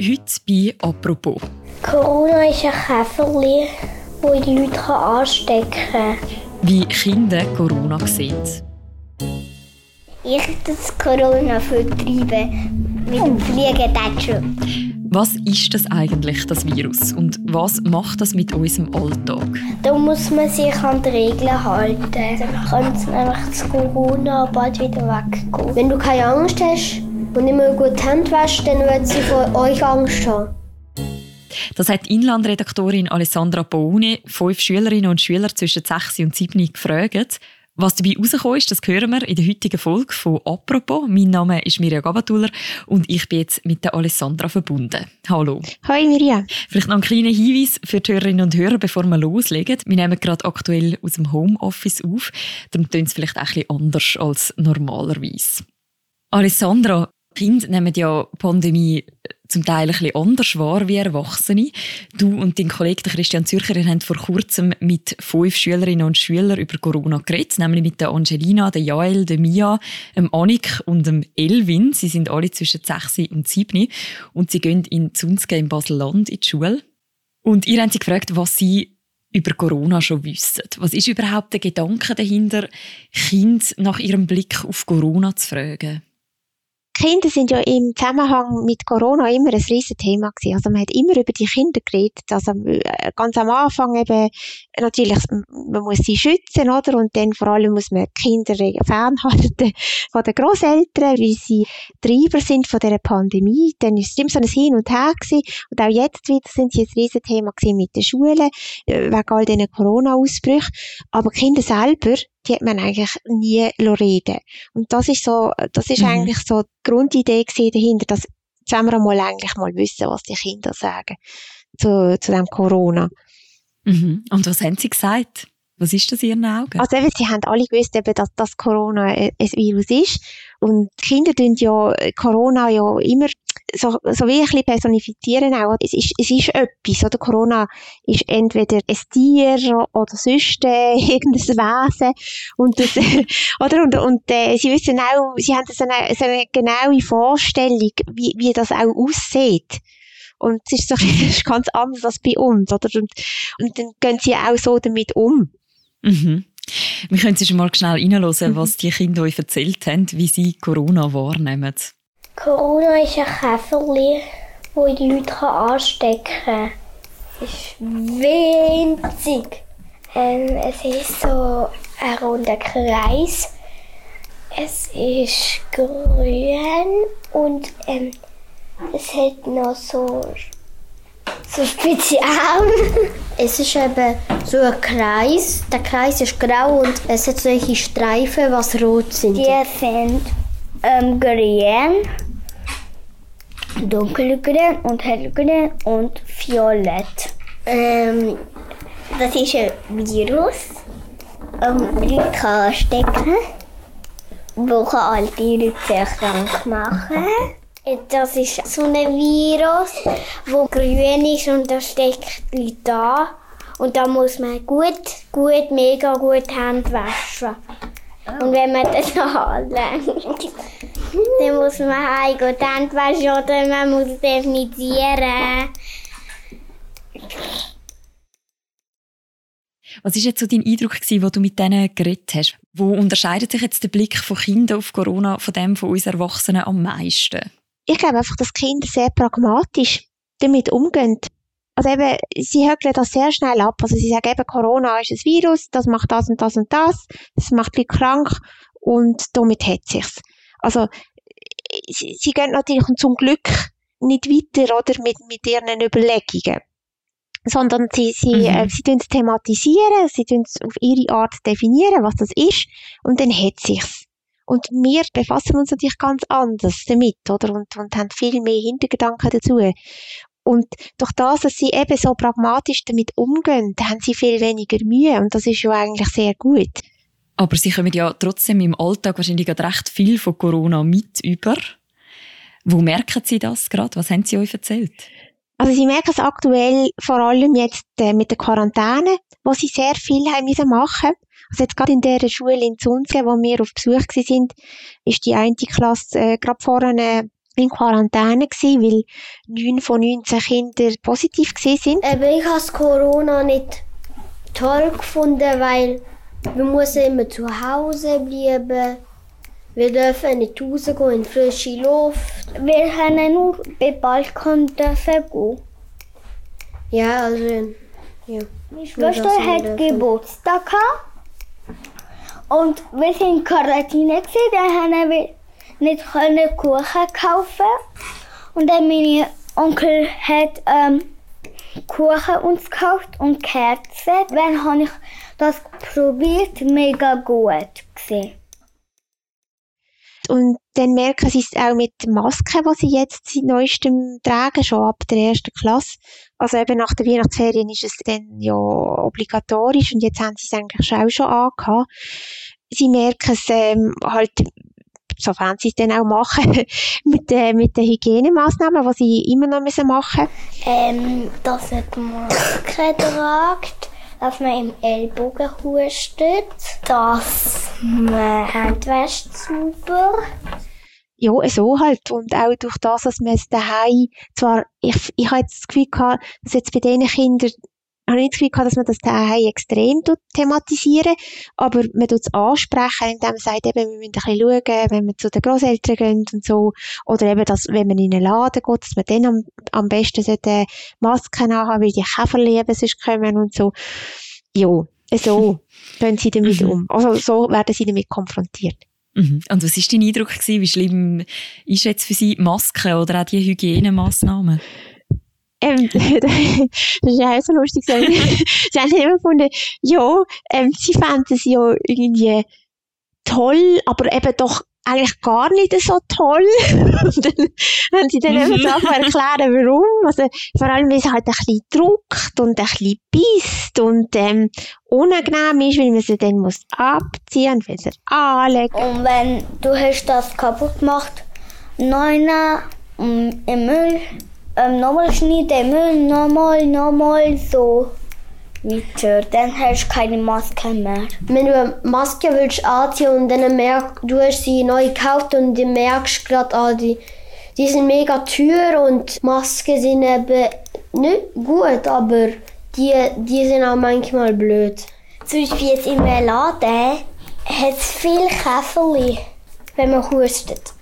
Heute bei «Apropos». Corona ist ein Käferli, das die Leute anstecken kann. Wie Kinder Corona sehen. Ich das Corona vertreiben mit dem Fliegentätschel. Was ist das eigentlich, das Virus? Und was macht das mit unserem Alltag? Da muss man sich an die Regeln halten. Dann kann nämlich das Corona bald wieder weggehen. Wenn du keine Angst hast und nicht mehr gut die Hände wäschst, dann wird sie vor euch Angst haben. Das hat Inlandredaktorin Alessandra Boone fünf Schülerinnen und Schüler zwischen 6 und 7 gefragt. Was dabei rausgekommen ist, das hören wir in der heutigen Folge von «Apropos». Mein Name ist Mirja Gabatuller und ich bin jetzt mit der Alessandra verbunden. Hallo. Hi Mirja. Vielleicht noch ein kleiner Hinweis für die Hörerinnen und Hörer, bevor wir loslegen. Wir nehmen gerade aktuell aus dem Homeoffice auf, darum tönt es vielleicht auch ein bisschen anders als normalerweise. Alessandra, Kinder nehmen ja Pandemie zum Teil ein bisschen anders wahr wie Erwachsene. Du und dein Kollege Christian Zürcher haben vor kurzem mit fünf Schülerinnen und Schülern über Corona geredet, nämlich mit der Angelina, der Jael, der Mia, dem Annik und dem Elvin. Sie sind alle zwischen 6 und 7 und sie gehen in Zunzke im Basel-Land in die Schule. Und ihr habt sie gefragt, was sie über Corona schon wissen. Was ist überhaupt der Gedanke dahinter, Kinder nach ihrem Blick auf Corona zu fragen? Kinder sind ja im Zusammenhang mit Corona immer ein riesen Thema gewesen. Also man hat immer über die Kinder geredet. Also äh, ganz am Anfang eben, natürlich, man muss sie schützen, oder? Und dann vor allem muss man Kinder fernhalten von den Großeltern, weil sie Treiber sind von dieser Pandemie. Dann ist es immer so ein Hin und Her gewesen. Und auch jetzt wieder sind sie ein riesen Thema gewesen mit den Schulen, äh, wegen all diesen Corona-Ausbrüchen. Aber Kinder selber, die hat man eigentlich nie reden Und das ist so, das ist mhm. eigentlich so die Grundidee dahinter, dass wir mal eigentlich mal wissen, was die Kinder sagen zu, zu dem Corona. Mhm. Und was haben sie gesagt? Was ist das in Ihren Augen? Also eben, sie haben alle gewusst, eben, dass, dass Corona ein Virus ist. Und Kinder tun ja Corona ja immer so, so wie ein bisschen personifizieren auch. Es ist, es ist etwas, oder? Corona ist entweder ein Tier oder sonst äh, irgendein Wesen. Und das, oder? Und, und äh, sie wissen auch, sie haben so eine, so eine genaue Vorstellung, wie, wie das auch aussieht. Und es ist, so, es ist ganz anders als bei uns, oder? Und, und dann gehen sie auch so damit um. Mhm. Wir können Sie schon mal schnell reinhören, mhm. was die Kinder euch erzählt haben, wie sie Corona wahrnehmen. Corona ist ein Käferli, das die Leute anstecken kann. Es ist winzig. Ähm, es ist so ein runder Kreis. Es ist grün und ähm, es hat noch so so spitze Arme. Es ist eben so ein Kreis. Der Kreis ist grau und es hat solche Streifen, was rot sind. Die sind ähm, grün, dunkelgrün und hellgrün und violett. Ähm, das ist ein Virus. Leute kann stecken, kann alte Leute sehr krank machen. Das ist so ein Virus, wo grün ist und da steckt Leute da. Und da muss man gut, gut, mega gut Hände waschen. Und wenn man dann anlenkt, dann muss man Hände waschen oder man muss definieren. Was war jetzt so dein Eindruck, gewesen, wo du mit denen geredet hast? Wo unterscheidet sich jetzt der Blick von Kindern auf Corona von dem von uns Erwachsenen am meisten? ich glaube einfach, dass Kinder sehr pragmatisch damit umgehen. Also eben, sie hökeln das sehr schnell ab. Also sie sagen eben, Corona ist ein Virus, das macht das und das und das, das macht die krank und damit hat sich's. Also sie, sie gehen natürlich zum Glück nicht weiter oder mit, mit ihren Überlegungen sondern sie, sie, mhm. äh, sie tun es thematisieren, sie tun es auf ihre Art definieren, was das ist, und dann hat sich's. Und wir befassen uns natürlich ganz anders damit, oder? Und, und haben viel mehr Hintergedanken dazu. Und durch das, dass sie eben so pragmatisch damit umgehen, haben sie viel weniger Mühe. Und das ist ja eigentlich sehr gut. Aber sie kommen ja trotzdem im Alltag wahrscheinlich recht viel von Corona mit über. Wo merken Sie das gerade? Was haben Sie euch erzählt? Also Sie merken es aktuell vor allem jetzt äh, mit der Quarantäne, wo Sie sehr viel haben müssen machen also jetzt gerade in der Schule in Zunzle, wo wir auf Besuch sind, ist die eine Klasse äh, gerade vorne in Quarantäne gewesen, weil neun von 19 Kindern positiv gewesen sind. Aber ich habe Corona nicht toll gefunden, weil wir müssen immer zu Hause bleiben. Wir dürfen nicht rausgehen in frische Luft. Wir können nur beim Balkon dürfen gehen. Ja, also ja. Meine Schwester hat Geburtstag gehabt. Und wir sind in Quarantäne dann haben wir nicht Kuchen kaufen. Und dann mein Onkel hat ähm, Kuchen uns gekauft und Kerzen. Dann habe ich das probiert, mega gut gesehen. Und dann merken sie es auch mit Masken, die sie jetzt seit neuestem tragen, schon ab der ersten Klasse. Also eben nach der Weihnachtsferien ist es dann ja obligatorisch und jetzt haben sie es eigentlich auch schon angehabt. Sie merken es ähm, halt, sofern sie es dann auch machen, mit, äh, mit den Hygienemaßnahmen, die sie immer noch müssen machen müssen. Ähm, dass man Maske tragt dass man im Ellbogen hustet, dass man Hände wäscht sauber. Ja, so halt. Und auch durch das, dass man es daheim, zwar, ich, ich habe jetzt das Gefühl gehabt, dass jetzt bei diesen Kindern habe ich das Gefühl gehabt, dass man das daheim extrem thematisieren, aber man tut es ansprechen, indem man sagt, eben, wir müssen ein bisschen schauen, wenn wir zu den Großeltern gehen und so, oder eben, dass, wenn man in einen Laden geht, dass man dann am, am besten sollte Masken haben, weil die Käferlieben sonst kommen und so. Ja, so gehen sie damit mhm. um. Also so werden sie damit konfrontiert. Mhm. Und was war dein Eindruck? Gewesen? Wie schlimm ist jetzt für Sie Masken oder auch die Hygienemaßnahmen? Ähm, das ist ja auch so lustig. sie haben immer gefunden, ja, ähm, sie fanden es ja irgendwie toll, aber eben doch eigentlich gar nicht so toll. und dann haben sie dann mhm. eben so erklären, warum. Also, vor allem, weil es halt ein bisschen druckt und ein bisschen beißt und, ähm, unangenehm ist, weil man sie dann muss abziehen und wieder anlegen. Und wenn du hast das kaputt gemacht, neun im Müll ähm, nochmal schneiden, Müll, nochmal, nochmal so weiter. Dann hast du keine Maske mehr. Wenn du eine Maske willst anziehen und dann merkst du hast sie neu gekauft und du merkst gerade, ah, die, die sind mega teuer und Masken sind eben nicht gut, aber die, die sind auch manchmal blöd. Zum Beispiel jetzt im Laden hat es viele Käferli, wenn man hustet.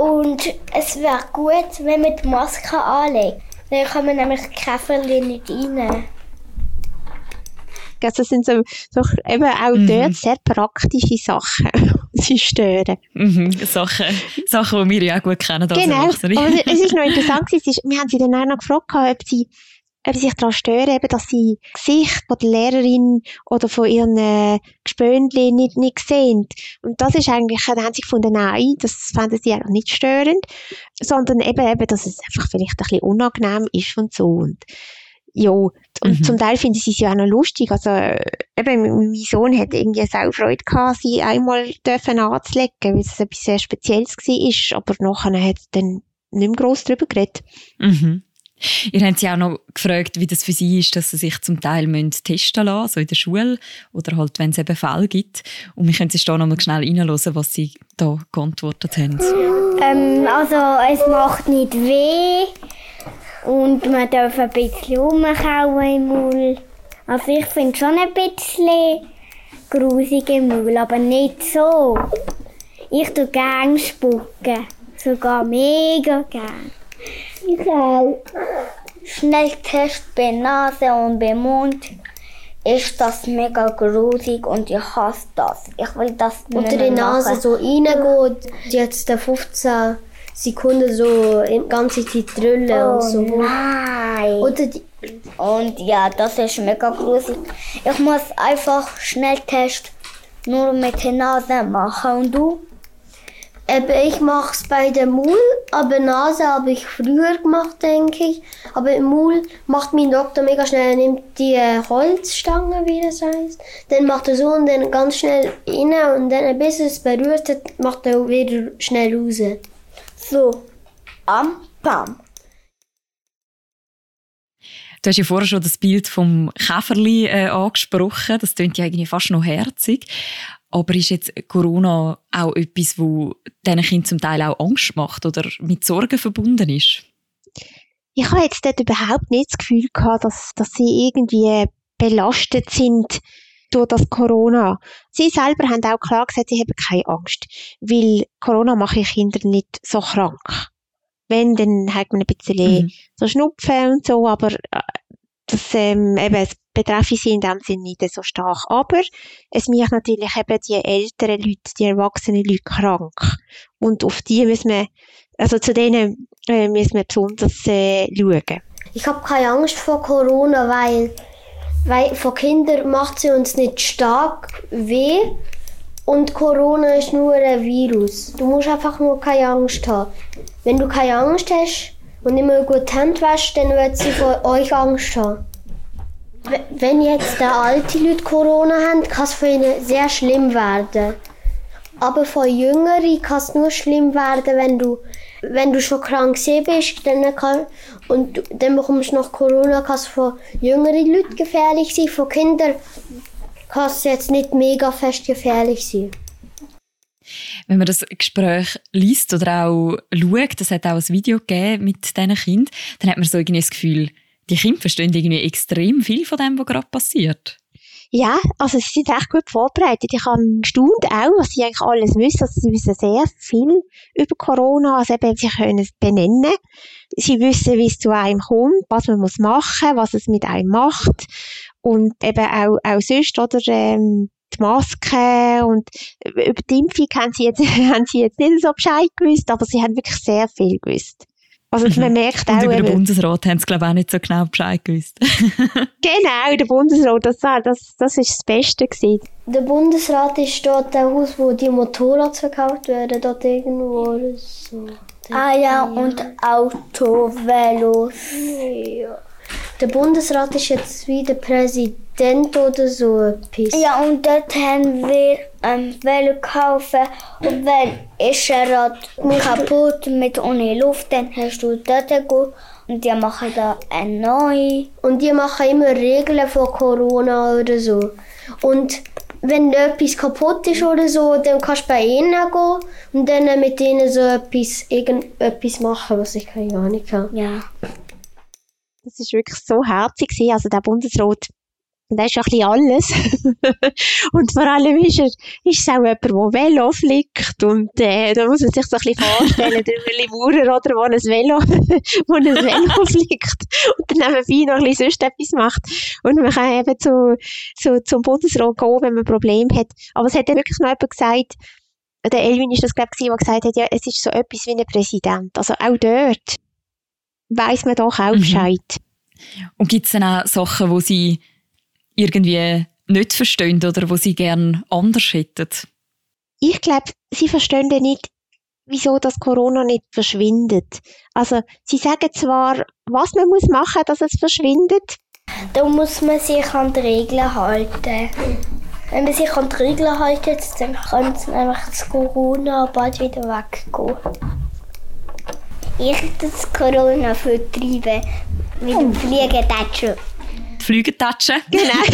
Und es wäre gut, wenn man die Maske anlegt. Dann kann man nämlich Käferli nicht rein. Also das sind so, so eben auch mhm. dort sehr praktische Sachen, die stören. Mhm, Sachen, Sachen, die wir ja auch gut kennen. Genau, aber es ist noch interessant, es ist, wir haben sie dann auch noch gefragt, ob sie sie sich daran stören, eben, dass sie Gesicht von der Lehrerin oder von ihren äh, Gespöndchen nicht, nicht sehen. Und das ist eigentlich, da haben sie gefunden, nein, das fanden sie eigentlich nicht störend, sondern eben, eben, dass es einfach vielleicht ein bisschen unangenehm ist und so. Und, ja, und mhm. zum Teil finden sie es ja auch noch lustig. Also, eben, mein Sohn hat irgendwie auch Freude gehabt, sie einmal dürfen anzulegen, weil es etwas sehr Spezielles war, aber nachher hat er dann nicht mehr gross darüber geredet. Mhm. Ihr habt sie auch noch gefragt, wie das für sie ist, dass sie sich zum Teil testen lassen, so in der Schule oder halt, wenn es eben Fälle gibt. Und wir können sich da noch mal schnell reinhören, was sie da geantwortet haben. Ähm, also es macht nicht weh und man darf ein bisschen rumkauen im Maul. Also ich finde schon ein bisschen grusig im Maul, aber nicht so. Ich tue gerne spucken, sogar mega gerne. Schnelltest bei Nase und beim Mund ist das mega grusig und ich hasse das. Ich will das nicht Unter die Nase machen. so reingeht, jetzt 15 Sekunden so die ganze Zeit drüllen oh, und so. Nein. Oder die und ja, das ist mega grusig. Ich muss einfach Schnelltest nur mit der Nase machen. Und du? Eben, ich mache es bei der Mul, aber Nase habe ich früher gemacht, denke ich. Aber im Mul macht mein Doktor mega schnell, er nimmt die äh, Holzstange, wie das heißt. Dann macht er so und dann ganz schnell rein und dann, bis es berührt hat, macht er wieder schnell raus. So, am Bam. Du hast ja vorher schon das Bild vom Käferli äh, angesprochen. Das klingt ja eigentlich fast noch herzig. Aber ist jetzt Corona auch etwas, wo diesen Kindern zum Teil auch Angst macht oder mit Sorgen verbunden ist? Ich habe jetzt dort überhaupt nicht das Gefühl gehabt, dass, dass sie irgendwie belastet sind durch das Corona. Sie selber haben auch klar gesagt, sie haben keine Angst, weil Corona mache Kinder nicht so krank. Wenn, dann hat man ein bisschen mhm. so Schnupfen und so, aber äh, das, ähm, eben, es betreffe sie in dem Sinne nicht so stark. Aber es macht natürlich eben die älteren Leute, die erwachsenen Leute krank. Und auf die müssen wir, also zu denen äh, müssen wir besonders äh, schauen. Ich habe keine Angst vor Corona, weil, weil vor Kindern macht sie uns nicht stark weh. Und Corona ist nur ein Virus. Du musst einfach nur keine Angst haben. Wenn du keine Angst hast und immer gut Hände wäschst, dann wird sie vor euch Angst haben. Wenn jetzt der alte Leute Corona haben, kann es für ihnen sehr schlimm werden. Aber für Jüngere kann es nur schlimm werden, wenn du, wenn du schon krank bist dann kann, und dann bekommst du noch Corona, kann es für jüngere Leute gefährlich sein. Für Kinder kann es jetzt nicht mega fest gefährlich sein. Wenn man das Gespräch liest oder auch schaut, es hat auch ein Video gegeben mit diesen Kindern, dann hat man so irgendwie das Gefühl, die Kinder verstehen irgendwie extrem viel von dem, was gerade passiert. Ja, also sie sind echt gut vorbereitet. Ich habe gestaunt auch, was sie eigentlich alles wissen. Also sie wissen sehr viel über Corona, also eben, sie können es benennen. Sie wissen, wie es zu einem kommt, was man muss machen, was es mit einem macht. Und eben auch, auch sonst, oder, ähm, die Maske und über die Impfung haben sie jetzt, haben sie jetzt nicht so Bescheid gewusst, aber sie haben wirklich sehr viel gewusst. Also mhm. man merkt auch... Und über den Bundesrat haben sie glaube ich auch nicht so genau Bescheid gewusst. genau, der Bundesrat, das, war, das, das ist das Beste gewesen. Der Bundesrat ist dort ein Haus, wo die Motorrad verkauft werden, dort irgendwo so. Ah ja, und Auto, Velos. Ja. Der Bundesrat ist jetzt wie der Präsident oder so etwas. Ja, und dort haben wir ähm, Velo kaufen. Und wenn ist ein Rad kaputt mit ohne Luft, dann hast du dort gehen und die machen da eine neue. Und die machen immer Regeln vor Corona oder so. Und wenn etwas kaputt ist oder so, dann kannst du bei ihnen gehen und dann mit ihnen so etwas, irgendetwas machen, was ich keine Ahnung habe. Ja. Das ist wirklich so herzig gewesen. Also der Bundesrat, der ist ja ein bisschen alles. und vor allem ist er, ist es auch jemand, der Velo fliegt. Und, äh, da muss man sich so ein bisschen vorstellen, der Willi Maurer, oder, wo ein Velo, wo ein Velo fliegt. Und dann nebenbei noch ein bisschen sonst etwas macht. Und man kann eben zu, zu, zum Bundesrat gehen, wenn man ein Problem hat. Aber es hat ja wirklich noch jemand gesagt, der Elvin ist das, glaube ich, der gesagt hat, ja, es ist so etwas wie ein Präsident. Also auch dort weiß man doch auch mhm. Bescheid. Und gibt es dann auch Sachen, wo sie irgendwie nicht verstehen oder wo sie gerne anders hätten? Ich glaube, sie verstehen nicht, wieso das Corona nicht verschwindet. Also, sie sagen zwar, was man muss machen, dass es verschwindet. Da muss man sich an die Regeln halten. Wenn man sich an die Regeln hält, dann kann es nämlich das Corona bald wieder weggehen ich das Corona vertreiben mit dem Fliegentatschen. Fliegentatschen? Genau,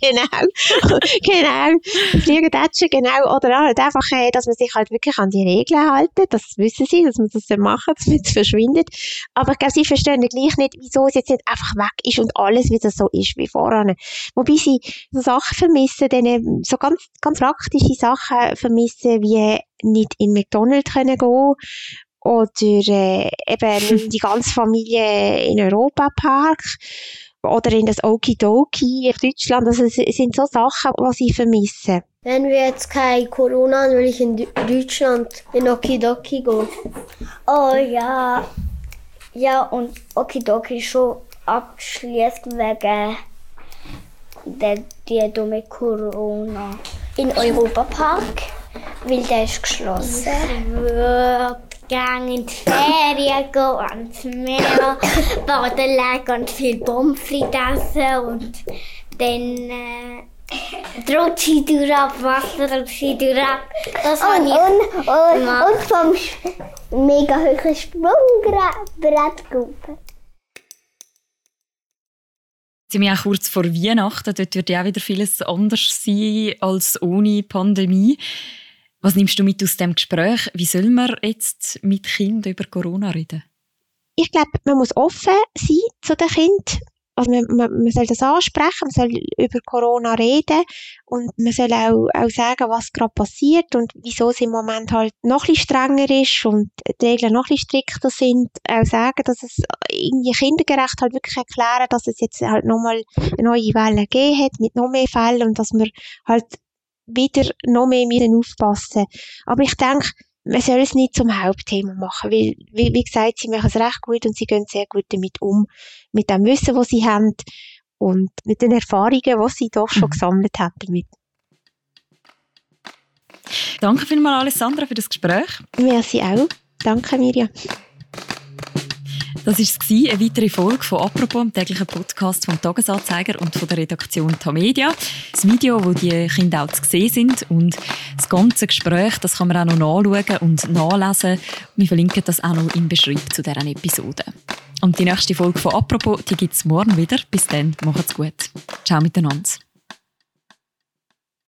genau, genau. Fliegentatschen, genau. Oder halt einfach, äh, dass man sich halt wirklich an die Regeln halten. Das wissen sie, dass man das dann machen, damit es verschwindet. Aber ich glaube, sie verstehen gleich nicht, wieso es jetzt nicht einfach weg ist und alles wieder so ist wie vorher. Wobei sie so Sachen vermissen, dann so ganz, ganz praktische Sachen vermissen, wie nicht in McDonald's können gehen oder äh, eben die ganze Familie in Europapark oder in das Okidoki in Deutschland. Also es sind so Sachen, die sie vermissen. Wenn wir jetzt kein Corona haben, will ich in Deutschland in Okidoki gehen. Oh ja. Ja, und Okidoki ist schon abgeschlossen wegen der, die dumme Corona. In Europapark, weil der ist geschlossen. Gegangen in die Ferien, gehen ans Meer, baden legen und viel Pommes essen und dann äh, rutsche durch ab Wasser, rutsche durch ab. Das und, ich und, und, und vom mega hohen Sprungbrett gerufen. sind wir auch kurz vor Weihnachten. Dort wird ja auch wieder vieles anders sein als ohne Pandemie. Was nimmst du mit aus dem Gespräch? Wie soll man jetzt mit Kindern über Corona reden? Ich glaube, man muss offen sein zu den Kindern. Also man, man, man soll das ansprechen, man soll über Corona reden und man soll auch, auch sagen, was gerade passiert und wieso es im Moment halt noch ein strenger ist und die Regeln noch ein strikter sind. Auch sagen, dass es irgendwie kindergerecht halt wirklich erklären, dass es jetzt halt nochmal eine neue Welle gegeben hat mit noch mehr Fällen und dass wir halt wieder noch mehr müssen aufpassen. Aber ich denke, man soll es nicht zum Hauptthema machen, weil, wie, wie gesagt, sie machen es recht gut und sie gehen sehr gut damit um, mit dem Wissen, was sie haben und mit den Erfahrungen, die sie doch schon mhm. gesammelt haben damit. Danke vielmals, Alessandra, für das Gespräch. Merci auch. Danke, Mirja. Das war eine weitere Folge von «Apropos», dem täglichen Podcast vom «Tagesanzeiger» und von der Redaktion Tamedia. Das Video, wo die Kinder auch zu sehen sind und das ganze Gespräch, das kann man auch noch nachschauen und nachlesen. Wir verlinken das auch noch im Beschreibung zu dieser Episode. Und die nächste Folge von «Apropos», die gibt es morgen wieder. Bis dann, macht's gut. Ciao miteinander.